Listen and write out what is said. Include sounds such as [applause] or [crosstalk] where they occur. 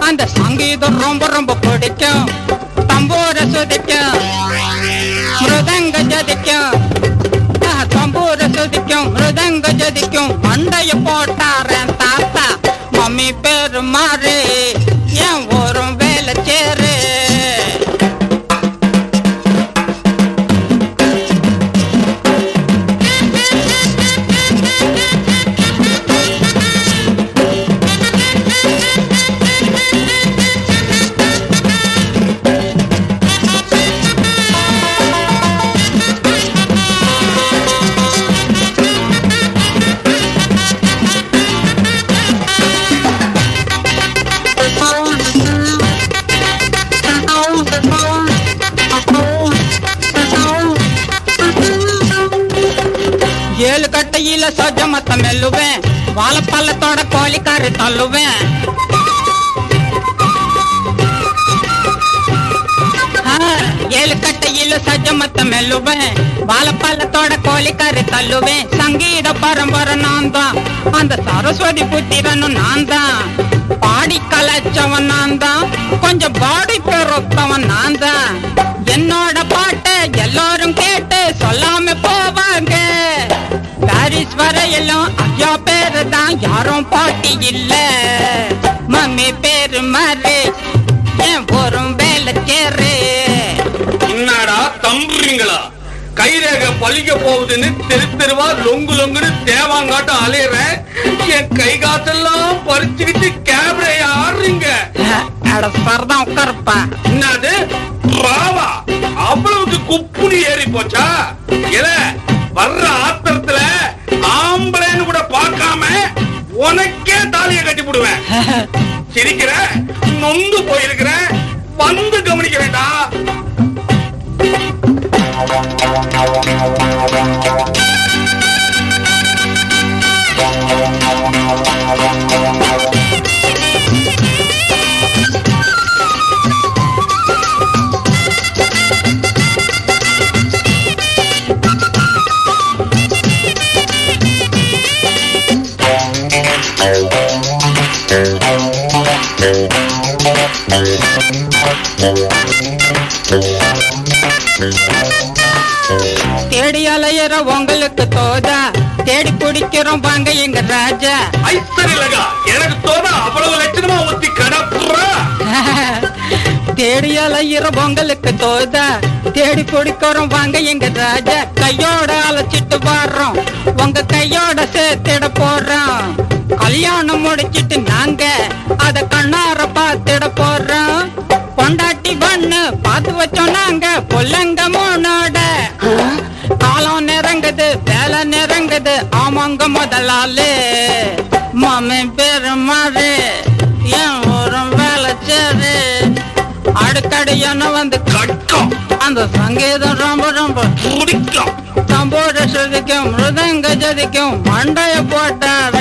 அந்த சங்கீதம் ரொம்ப ரொம்ப பிடிக்கும். தம்பூர சுதிக்கும். மிருதங்க ஜதிக்கும். தம்பூர சுதிக்கும் மிருதங்க ஜதிக்கும். மண்டைய போட்டாரன் தாத்தா. மம்மி பேரு மாறே. சொஜ மத்த மெல்லுவேன் வாழைப்பள்ளத்தோட கோழிக்காரு தள்ளுவேன். ஏழு கட்டையில சஜ மெல்லுவேன். வாழைப்பள்ளத்தோட கோழிக்காரு தள்ளுவேன். சங்கீத பரம்பரை நான் தான். அந்த சரஸ்வதி புத்திரனும் நான் தான். பாடி கலைச்சவன் நான் தான். கொஞ்சம் பாடி பெருத்தவன் நான் தான். என்னோட பாட்டை எல்லாரும் கேட்டு எனக்கும் யாரும் பாட்டி இல்ல. மம்மி பேரு மாறு. என் ஒரு வேலை சேரு என்னடா தம்புறீங்களா? கைரேக பழிக்க போகுதுன்னு தெரு தெருவா லொங்கு லொங்குன்னு தேவாங்காட்டம் அலையிறேன் என் கை காசெல்லாம் பறிச்சுக்கிட்டு கேமரா ஆடுறீங்க. உட்காருப்பா. என்னது? ராவா? அவ்வளவுக்கு குப்புனி ஏறி போச்சா? சிரிக்கிற நொந்து போயிருக்கிற வந்து கவனிக்க வேண்டாம். தேடி குடிக்கிறோம் வாங்க எங்க ராஜா. ஐஸ்வர்யலகா எனக்கு தோண அவ்வளவு லட்சணமா ஒத்தி கடப்புறா? [laughs] தேடி அலையிற உங்களுக்கு தோதா. தேடி குடிக்கிறோம் வாங்க எங்க ராஜா. கையோட அழைச்சிட்டு வர்றோம். உங்க கையோட சேர்த்திட போறோம். கல்யாணம் முடிச்சிட்டு நாங்க அத கண்ணார பார்த்திட போறோம். பொண்டாட்டி பண்ணு பார்த்து வச்சோம் நாங்க. பொல்லங்க மூணோட ஆமாங்க முதலாளு. மாமே பேரு மாறு ஏன் ஒரு வேலை சேரு. அடிக்கடி என்ன வந்து கட்கம் அந்த சங்கீதம் ரொம்ப ரொம்ப பிடிக்கும். தம்போட சுதிக்கும் மிருதங்க ஜதிக்கும் மண்டைய போட்டார்.